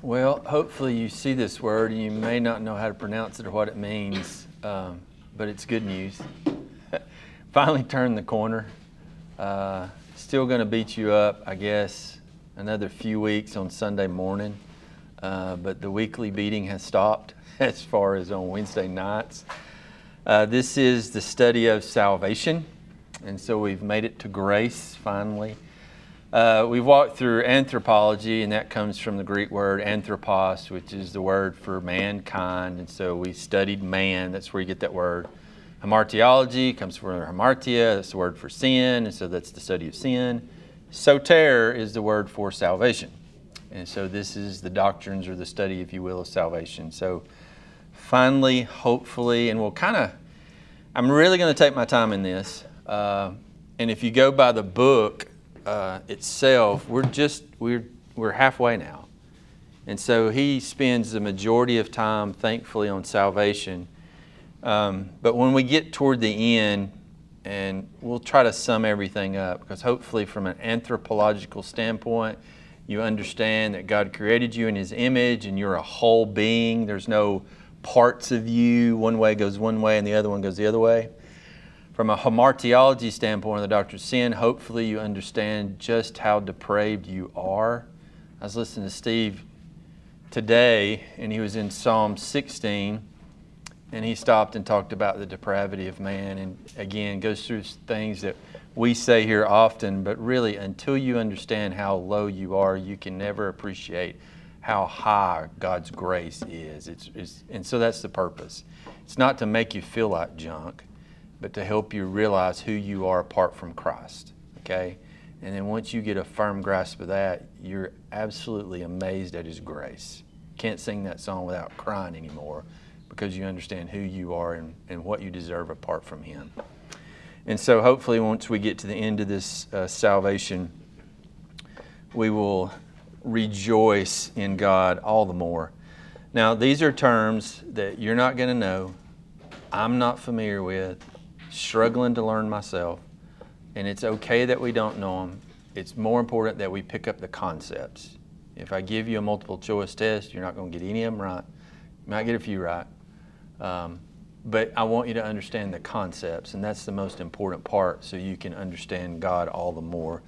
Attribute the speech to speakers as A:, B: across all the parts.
A: Well, hopefully you see this word and you may not know how to pronounce it or what it means, um, but it's good news. Finally turned the corner. Uh, still going to beat you up, I guess, another few weeks on Sunday morning, uh, but the weekly beating has stopped as far as on Wednesday nights. Uh, this is the study of salvation, and so we've made it to grace finally. Uh, we've walked through anthropology, and that comes from the Greek word anthropos, which is the word for mankind. And so we studied man, that's where you get that word. Hamartiology comes from hamartia, that's the word for sin, and so that's the study of sin. Soter is the word for salvation. And so this is the doctrines or the study, if you will, of salvation. So finally, hopefully, and we'll kind of, I'm really going to take my time in this. Uh, and if you go by the book, uh, itself, we're just we're we're halfway now, and so he spends the majority of time, thankfully, on salvation. Um, but when we get toward the end, and we'll try to sum everything up, because hopefully, from an anthropological standpoint, you understand that God created you in His image, and you're a whole being. There's no parts of you. One way goes one way, and the other one goes the other way. From a hamartiology standpoint the doctrine of sin, hopefully you understand just how depraved you are. I was listening to Steve today, and he was in Psalm 16, and he stopped and talked about the depravity of man, and again goes through things that we say here often, but really, until you understand how low you are, you can never appreciate how high God's grace is. It's, it's, and so that's the purpose. It's not to make you feel like junk but to help you realize who you are apart from Christ. Okay? And then once you get a firm grasp of that, you're absolutely amazed at His grace. Can't sing that song without crying anymore because you understand who you are and, and what you deserve apart from Him. And so, hopefully, once we get to the end of this uh, salvation, we will rejoice in God all the more. Now, these are terms that you're not going to know, I'm not familiar with, struggling to learn myself. And it's okay that we don't know them. It's more important that we pick up the concepts. If I give you a multiple choice test, you're not going to get any of them right. You might get a few right. Um, but I want you to understand the concepts, and that's the most important part so you can understand God all the more.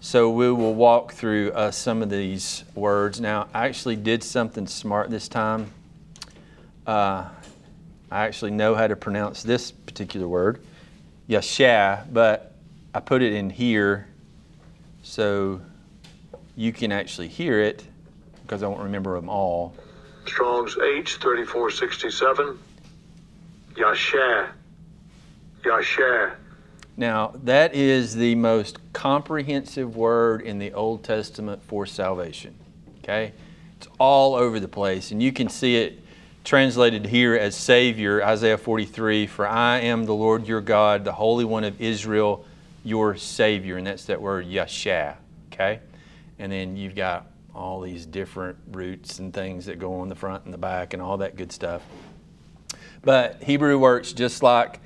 A: So we will walk through uh, some of these words. Now, I actually did something smart this time. Uh, I actually know how to pronounce this particular word, yasha, but I put it in here so you can actually hear it because I won't remember them all.
B: Strong's H 3467. yasha, yasha.
A: Now, that is the most comprehensive word in the Old Testament for salvation. Okay? It's all over the place, and you can see it translated here as Savior, Isaiah 43, For I am the Lord your God, the Holy One of Israel, your Savior. And that's that word Yashah, okay? And then you've got all these different roots and things that go on the front and the back and all that good stuff. But Hebrew works just like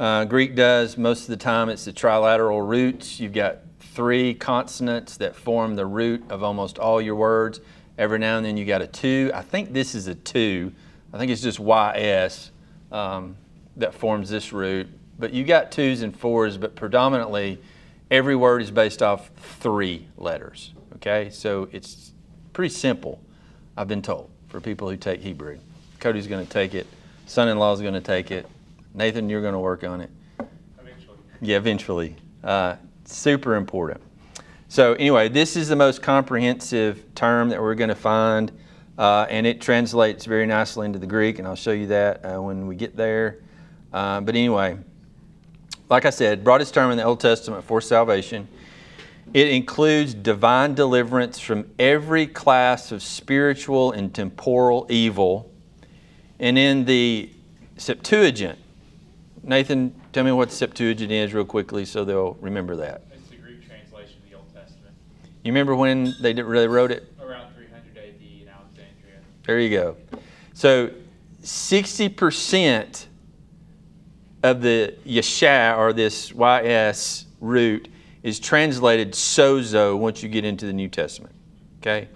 A: uh, Greek does. Most of the time, it's the trilateral roots. You've got three consonants that form the root of almost all your words. Every now and then you got a two. I think this is a two I think it's just YS um, that forms this root. But you got twos and fours, but predominantly every word is based off three letters. Okay, so it's pretty simple, I've been told, for people who take Hebrew. Cody's going to take it, son in law is going to take it. Nathan, you're going to work on it.
C: Eventually.
A: Yeah, eventually. Uh, super important. So, anyway, this is the most comprehensive term that we're going to find. Uh, and it translates very nicely into the Greek, and I'll show you that uh, when we get there. Uh, but anyway, like I said, broadest term in the Old Testament for salvation. It includes divine deliverance from every class of spiritual and temporal evil. And in the Septuagint, Nathan, tell me what the Septuagint is real quickly so they'll remember that.
C: It's the Greek translation of the Old Testament.
A: You remember when they really wrote it? There you go. So 60% of the Yeshua or this YS root is translated sozo once you get into the New Testament. Okay?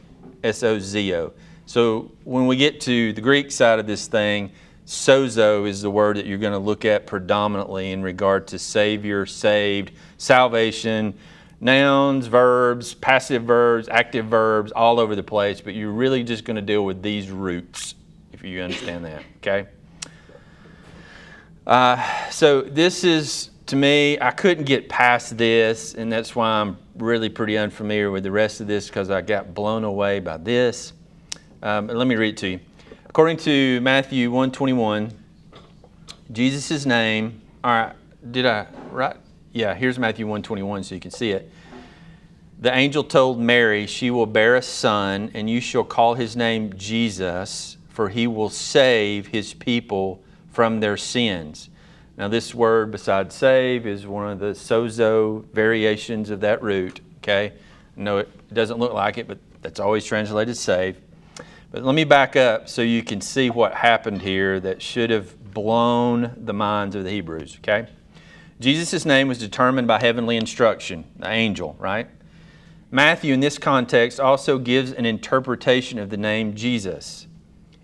A: S O Z O. So when we get to the Greek side of this thing, sozo is the word that you're going to look at predominantly in regard to Savior, saved, salvation, nouns, verbs, passive verbs, active verbs, all over the place, but you're really just going to deal with these roots, if you understand that, okay? Uh, so this is, to me, I couldn't get past this, and that's why I'm really pretty unfamiliar with the rest of this because I got blown away by this. Um, let me read it to you. According to Matthew 121, Jesus' name, all right, did I write? Yeah, here's Matthew 121 so you can see it. The angel told Mary, She will bear a son, and you shall call his name Jesus, for he will save his people from their sins. Now, this word, besides save, is one of the sozo variations of that root. Okay? No, it doesn't look like it, but that's always translated save. But let me back up so you can see what happened here that should have blown the minds of the Hebrews, okay? Jesus' name was determined by heavenly instruction, the angel, right? Matthew, in this context, also gives an interpretation of the name Jesus.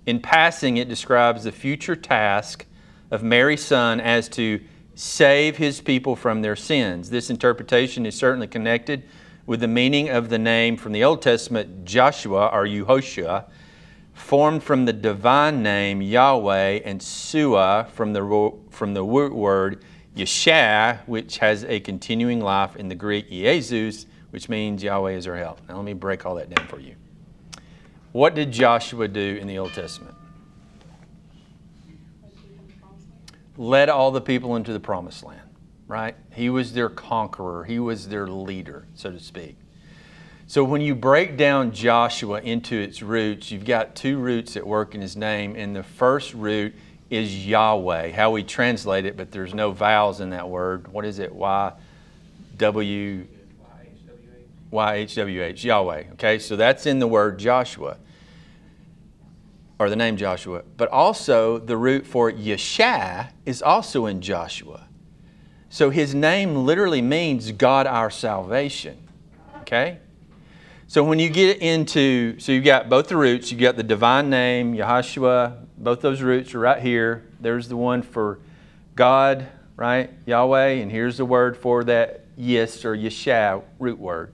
A: In passing, it describes the future task of Mary's son as to save his people from their sins. This interpretation is certainly connected with the meaning of the name from the Old Testament, Joshua or Yehoshua, formed from the divine name Yahweh, and Sua from the, from the root word Yeshua, which has a continuing life in the Greek Jesus, which means Yahweh is our help. Now let me break all that down for you. What did Joshua do in the Old Testament? Led all the people into the promised land, right? He was their conqueror, he was their leader, so to speak. So when you break down Joshua into its roots, you've got two roots that work in his name, and the first root is Yahweh, how we translate it, but there's no vowels in that word. What is it? Y W Y H W H, Yahweh. Okay, so that's in the word Joshua, or the name Joshua. But also, the root for Yeshua is also in Joshua. So his name literally means God our salvation. Okay? So when you get into, so you've got both the roots, you've got the divine name, Yahshua, both those roots are right here. There's the one for God, right? Yahweh, and here's the word for that yes or Yeshua root word.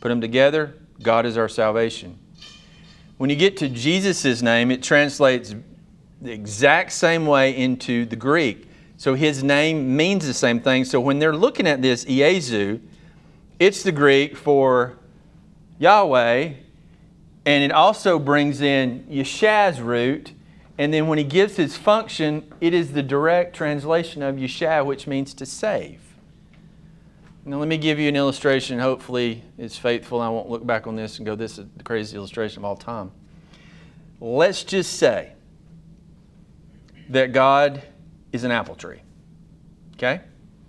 A: Put them together, God is our salvation. When you get to Jesus' name, it translates the exact same way into the Greek. So his name means the same thing. So when they're looking at this, Iesu, it's the Greek for Yahweh, and it also brings in Yeshua's root. And then when he gives his function, it is the direct translation of Yeshua, which means to save. Now, let me give you an illustration. Hopefully, it's faithful. I won't look back on this and go, this is the craziest illustration of all time. Let's just say that God is an apple tree. Okay?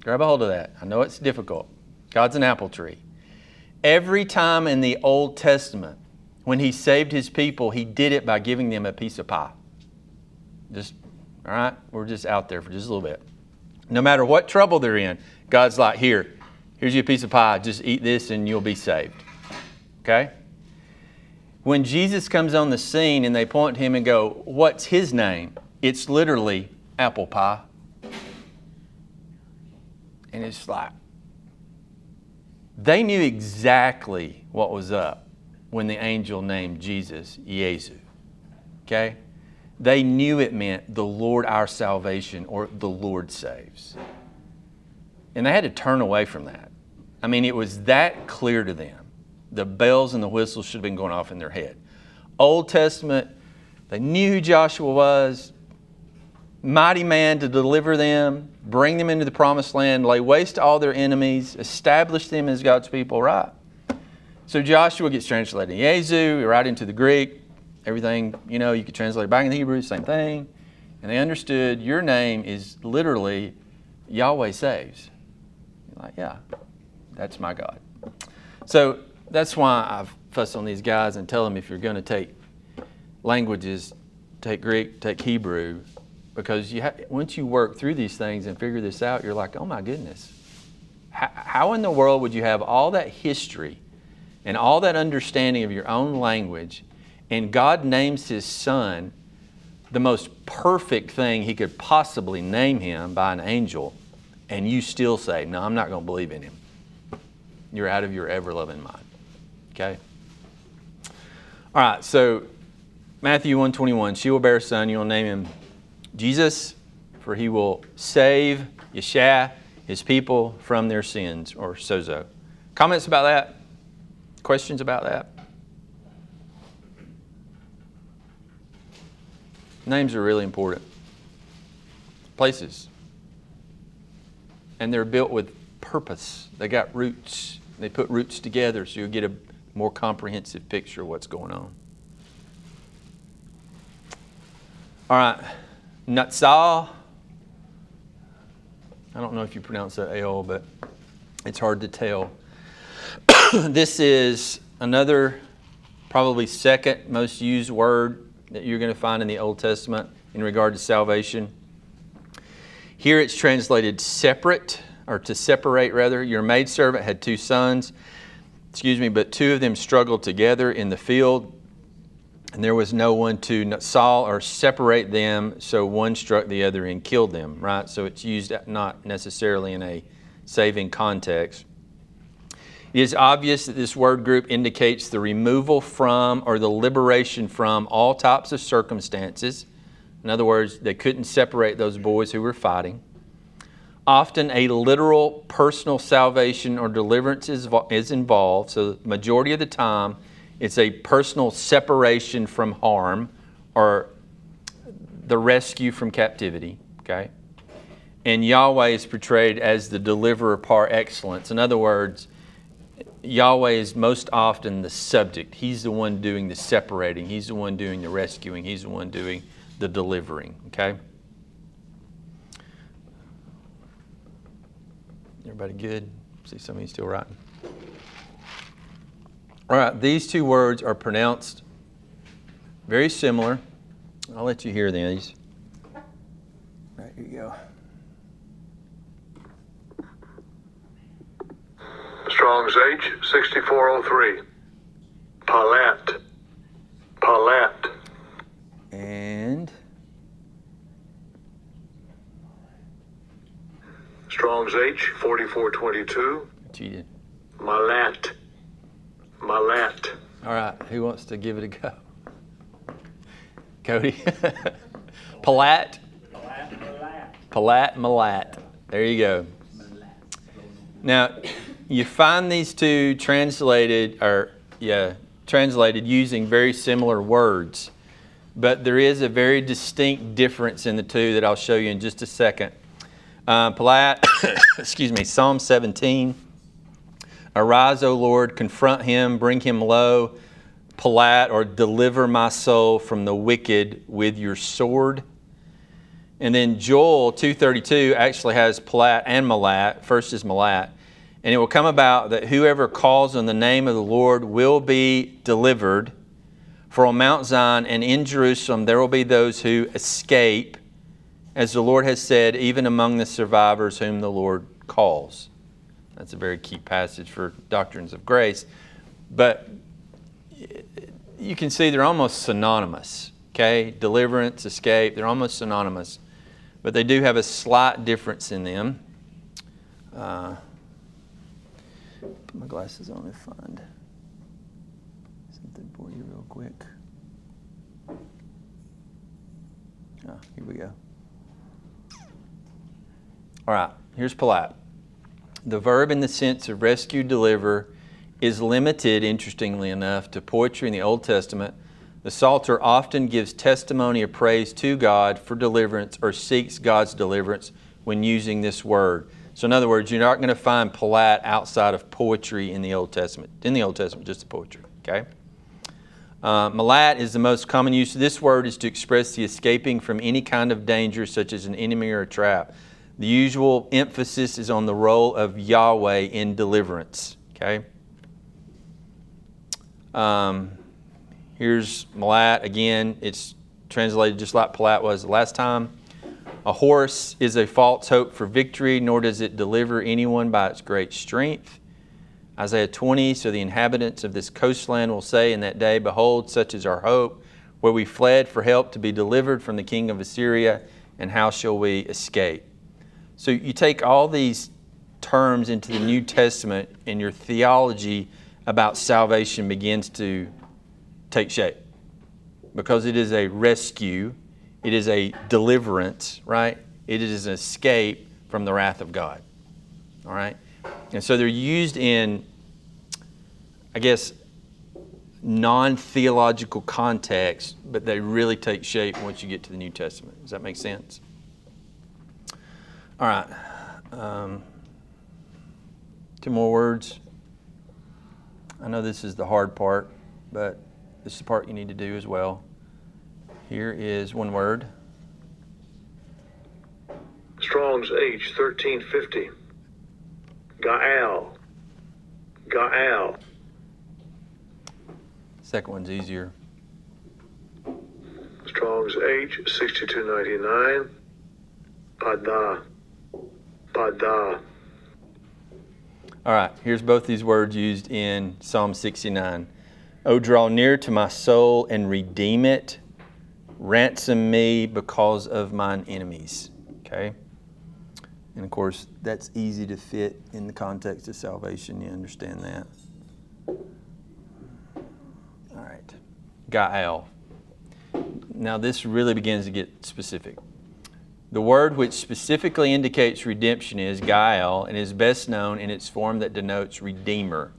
A: Grab a hold of that. I know it's difficult. God's an apple tree. Every time in the Old Testament, when he saved his people, he did it by giving them a piece of pie. Just, all right, we're just out there for just a little bit. No matter what trouble they're in, God's like, here, here's your piece of pie. Just eat this and you'll be saved. Okay? When Jesus comes on the scene and they point to him and go, What's his name? It's literally apple pie. And it's like, they knew exactly what was up when the angel named Jesus Yesu. Okay? They knew it meant the Lord our salvation or the Lord saves. And they had to turn away from that. I mean, it was that clear to them. The bells and the whistles should have been going off in their head. Old Testament, they knew who Joshua was, mighty man to deliver them, bring them into the promised land, lay waste to all their enemies, establish them as God's people, right? So Joshua gets translated Yezu, right into the Greek. Everything, you know, you could translate it back in Hebrew, same thing. And they understood your name is literally Yahweh saves. You're like, yeah, that's my God. So that's why I've fussed on these guys and tell them if you're going to take languages, take Greek, take Hebrew, because you ha- once you work through these things and figure this out, you're like, oh my goodness, how in the world would you have all that history and all that understanding of your own language, And God names his son the most perfect thing he could possibly name him by an angel, and you still say, No, I'm not going to believe in him. You're out of your ever loving mind. Okay? All right, so Matthew 121, she will bear a son, you will name him Jesus, for he will save Yeshua, his people, from their sins, or sozo. Comments about that? Questions about that? Names are really important. Places. And they're built with purpose. They got roots. They put roots together so you'll get a more comprehensive picture of what's going on. All right. Natsal. I don't know if you pronounce that Al, but it's hard to tell. this is another, probably second most used word that you're going to find in the Old Testament in regard to salvation. Here it's translated separate, or to separate rather. Your maidservant had two sons, excuse me, but two of them struggled together in the field, and there was no one to saw or separate them, so one struck the other and killed them, right? So it's used not necessarily in a saving context. It is obvious that this word group indicates the removal from or the liberation from all types of circumstances. In other words, they couldn't separate those boys who were fighting. Often a literal personal salvation or deliverance is, is involved. So, the majority of the time, it's a personal separation from harm or the rescue from captivity. Okay? And Yahweh is portrayed as the deliverer par excellence. In other words, Yahweh is most often the subject. He's the one doing the separating. He's the one doing the rescuing. He's the one doing the delivering. Okay? Everybody good? See some of you still writing. All right, these two words are pronounced very similar. I'll let you hear these. Right, here you go.
B: Strong's H, 6403. Palat. Palat.
A: And
B: Strong's H, 4422.
A: cheated.
B: Malat. Malat.
A: All right, who wants to give it a go? Cody? Palat? Palat, Malat. There you go. Now, you find these two translated, or yeah, translated using very similar words, but there is a very distinct difference in the two that I'll show you in just a second. Uh, Palat, excuse me, Psalm 17. Arise, O Lord, confront him, bring him low. Palat, or deliver my soul from the wicked with your sword. And then Joel 232 actually has Palat and Malat. First is Malat. And it will come about that whoever calls on the name of the Lord will be delivered. For on Mount Zion and in Jerusalem there will be those who escape, as the Lord has said, even among the survivors whom the Lord calls. That's a very key passage for doctrines of grace. But you can see they're almost synonymous. Okay? Deliverance, escape, they're almost synonymous. But they do have a slight difference in them. Uh, put my glasses on and find something for you real quick. Ah, here we go. All right, here's Palat. The verb in the sense of rescue, deliver is limited, interestingly enough, to poetry in the Old Testament. The Psalter often gives testimony of praise to God for deliverance or seeks God's deliverance when using this word. So, in other words, you're not going to find palat outside of poetry in the Old Testament. In the Old Testament, just the poetry. Okay. Uh, malat is the most common use. This word is to express the escaping from any kind of danger, such as an enemy or a trap. The usual emphasis is on the role of Yahweh in deliverance. Okay. Um, here's Malat again. It's translated just like Palat was the last time. A horse is a false hope for victory, nor does it deliver anyone by its great strength. Isaiah 20, so the inhabitants of this coastland will say in that day, Behold, such is our hope, where we fled for help to be delivered from the king of Assyria, and how shall we escape? So you take all these terms into the New Testament, and your theology about salvation begins to take shape because it is a rescue, it is a deliverance, right? It is an escape from the wrath of God. All right? And so they're used in, I guess, non theological context, but they really take shape once you get to the New Testament. Does that make sense? All right. Um, two more words. I know this is the hard part, but this is the part you need to do as well. Here is one word.
B: Strong's H 1350. Gaal. Gaal.
A: Second one's easier.
B: Strong's H 6299. Pada. Pada.
A: All right, here's both these words used in Psalm 69. Oh, draw near to my soul and redeem it. Ransom me because of mine enemies. Okay? And of course, that's easy to fit in the context of salvation. You understand that. All right. Gael. Now, this really begins to get specific. The word which specifically indicates redemption is Gael and is best known in its form that denotes redeemer.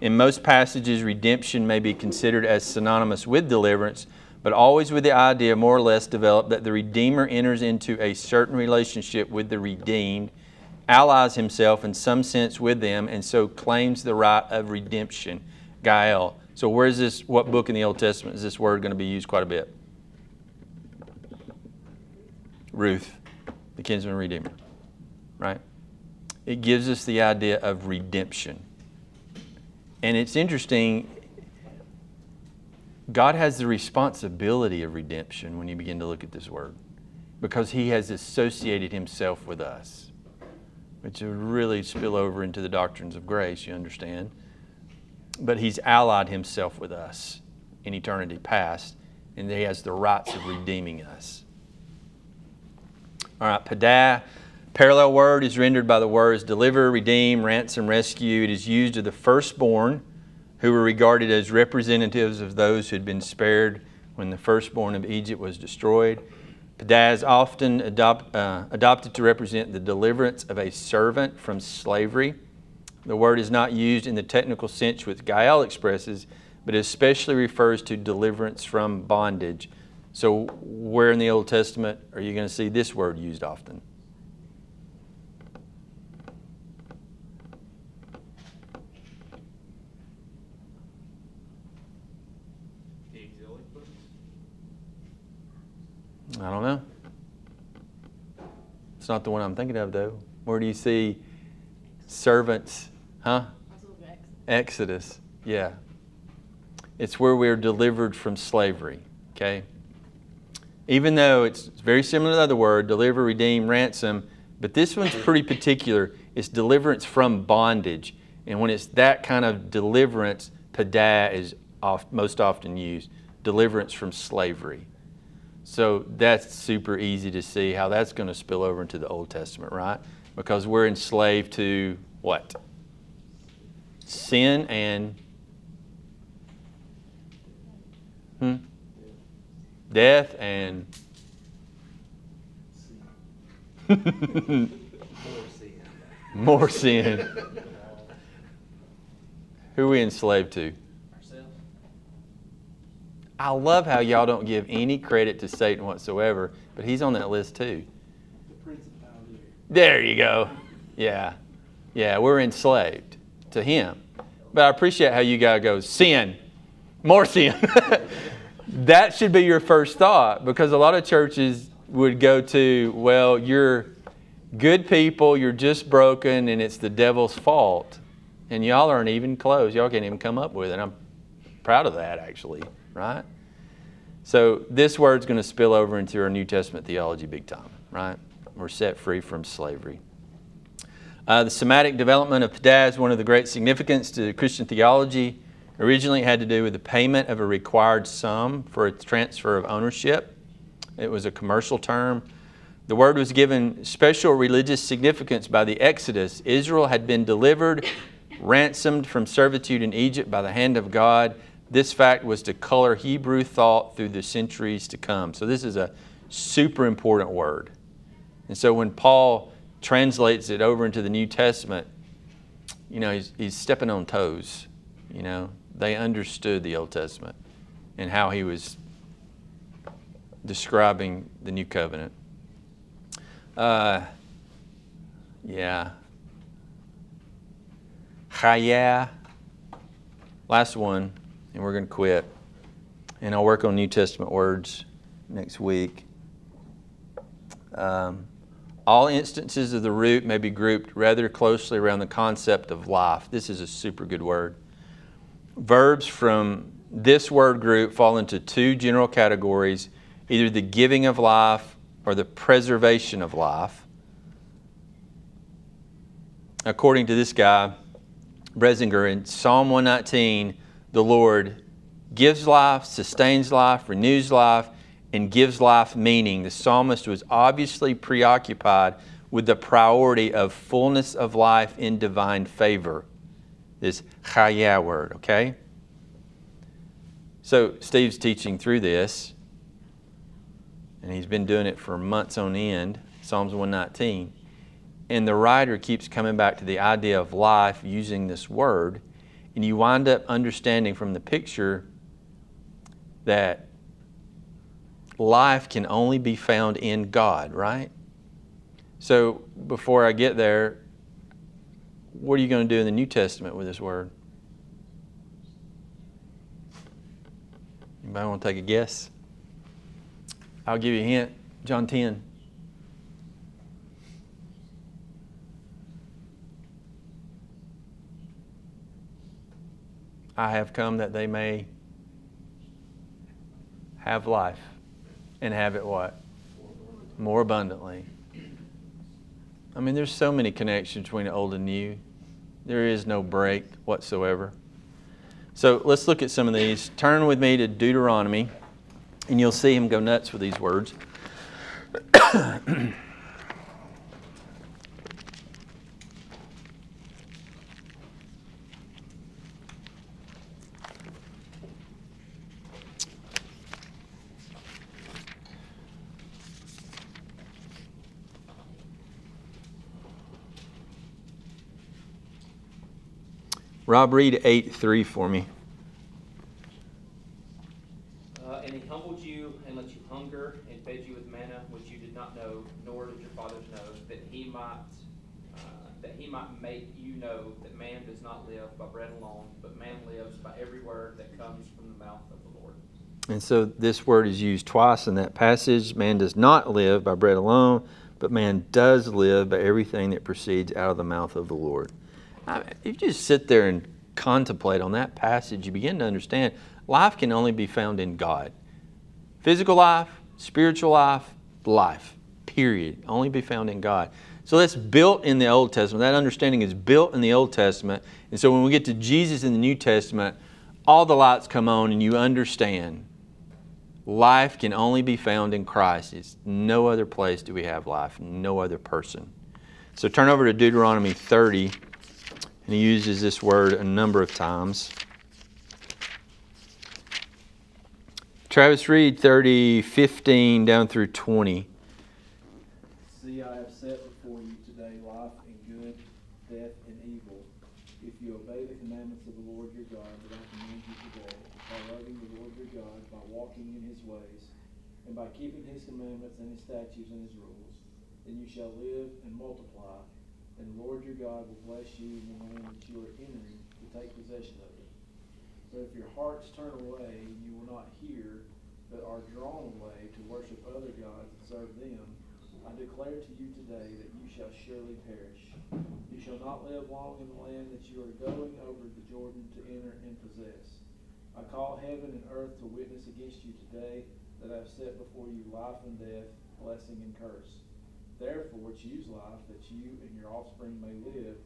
A: In most passages, redemption may be considered as synonymous with deliverance, but always with the idea more or less developed that the Redeemer enters into a certain relationship with the redeemed, allies himself in some sense with them, and so claims the right of redemption. Gael. So, where is this? What book in the Old Testament is this word going to be used quite a bit? Ruth, the kinsman redeemer, right? It gives us the idea of redemption. And it's interesting, God has the responsibility of redemption when you begin to look at this word because He has associated Himself with us, which would really spill over into the doctrines of grace, you understand. But He's allied Himself with us in eternity past, and He has the rights of redeeming us. All right, padah, parallel word is rendered by the words deliver, redeem, ransom, rescue. It is used of the firstborn who were regarded as representatives of those who had been spared when the firstborn of Egypt was destroyed. Padah is often adopt, uh, adopted to represent the deliverance of a servant from slavery. The word is not used in the technical sense which Gael expresses, but especially refers to deliverance from bondage. So, where in the Old Testament are you going to see this word used often? I don't know. It's not the one I'm thinking of, though. Where do you see servants? Huh? Exodus. Yeah. It's where we're delivered from slavery. Okay? Even though it's very similar to the other word, deliver, redeem, ransom, but this one's pretty particular. It's deliverance from bondage. And when it's that kind of deliverance, padah is oft, most often used deliverance from slavery. So that's super easy to see how that's going to spill over into the Old Testament, right? Because we're enslaved to what? Sin and hmm? death and more sin. Who are we enslaved to? I love how y'all don't give any credit to Satan whatsoever, but he's on that list too. There you go. Yeah. Yeah, we're enslaved to him. But I appreciate how you guys go, sin, more sin. that should be your first thought because a lot of churches would go to, well, you're good people, you're just broken, and it's the devil's fault. And y'all aren't even close. Y'all can't even come up with it. I'm proud of that, actually, right? So this word's going to spill over into our New Testament theology big time, right? We're set free from slavery. Uh, the somatic development of is one of the great significance to Christian theology. Originally, had to do with the payment of a required sum for a transfer of ownership. It was a commercial term. The word was given special religious significance by the Exodus. Israel had been delivered, ransomed from servitude in Egypt by the hand of God. This fact was to color Hebrew thought through the centuries to come. So, this is a super important word. And so, when Paul translates it over into the New Testament, you know, he's, he's stepping on toes. You know, they understood the Old Testament and how he was describing the New Covenant. Uh, yeah. Chaya. Last one, and we're going to quit. And I'll work on New Testament words next week. Um, all instances of the root may be grouped rather closely around the concept of life. This is a super good word. Verbs from this word group fall into two general categories either the giving of life or the preservation of life. According to this guy, Bresinger, in Psalm 119, the Lord gives life, sustains life, renews life, and gives life meaning. The psalmist was obviously preoccupied with the priority of fullness of life in divine favor. This chaya word, okay? So Steve's teaching through this and he's been doing it for months on end, Psalms 119. And the writer keeps coming back to the idea of life using this word, and you wind up understanding from the picture that life can only be found in God, right? So before I get there, what are you going to do in the New Testament with this word? Anybody want to take a guess? I'll give you a hint. John 10. I have come that they may have life and have it what? More abundantly. I mean, there's so many connections between old and new. There is no break whatsoever. So let's look at some of these. Turn with me to Deuteronomy. And you'll see him go nuts with these words. Rob, read 8 3 for me.
D: Uh, and
C: he humbled you and let you hunger and fed you with manna, which you did not know, nor did your fathers know, that he might. Uh, that he might make you know that man does not live by bread alone, but man lives by every word that comes from the mouth of the Lord.
A: And so this word is used twice in that passage. Man does not live by bread alone, but man does live by everything that proceeds out of the mouth of the Lord. I mean, if you just sit there and contemplate on that passage, you begin to understand life can only be found in God. Physical life, spiritual life, life, period, only be found in God. So that's built in the Old Testament. That understanding is built in the Old Testament. And so when we get to Jesus in the New Testament, all the lights come on and you understand life can only be found in Christ. It's no other place do we have life, no other person. So turn over to Deuteronomy 30, and he uses this word a number of times. Travis, read 30, 15 down through 20.
E: See, I have set before you today life and good, death and evil. If you obey the commandments of the Lord your God that I command you today, by loving the Lord your God, by walking in his ways, and by keeping his commandments and his statutes and his rules, then you shall live and multiply, and the Lord your God will bless you in the land that you are entering to take possession of it. But if your hearts turn away, and you will not hear, but are drawn away to worship other gods and serve them, I declare to you today that you shall surely perish. You shall not live long in the land that you are going over the Jordan to enter and possess. I call heaven and earth to witness against you today that I have set before you life and death, blessing and curse. Therefore choose life that you and your offspring may live,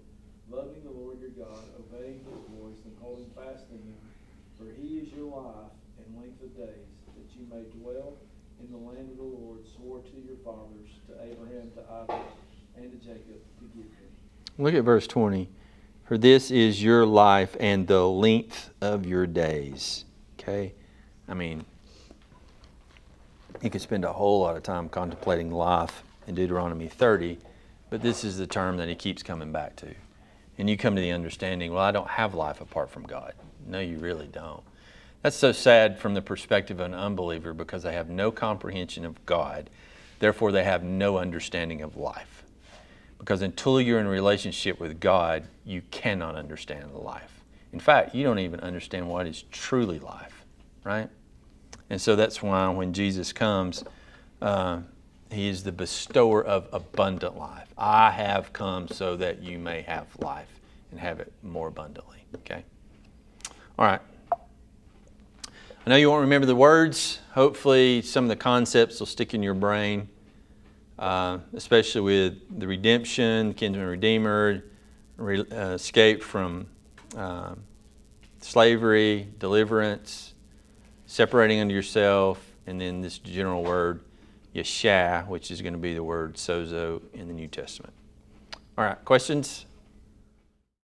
E: loving the Lord your God, obeying his voice, and holding fast to him. For he is your life and length of days, that you may dwell in the land of the Lord swore to your fathers, to Abraham, to Isaac, and to Jacob, to give.
A: Look at verse 20. For this is your life and the length of your days. Okay? I mean, you could spend a whole lot of time contemplating life in Deuteronomy 30, but this is the term that he keeps coming back to. And you come to the understanding, well, I don't have life apart from God. No, you really don't. That's so sad from the perspective of an unbeliever because they have no comprehension of God. Therefore, they have no understanding of life. Because until you're in relationship with God, you cannot understand life. In fact, you don't even understand what is truly life, right? And so that's why when Jesus comes, uh, he is the bestower of abundant life. I have come so that you may have life and have it more abundantly. Okay? All right. I know you won't remember the words. Hopefully, some of the concepts will stick in your brain, uh, especially with the redemption, kinsman redeemer, re- uh, escape from uh, slavery, deliverance, separating unto yourself, and then this general word, yeshah, which is going to be the word sozo in the New Testament. All right, questions?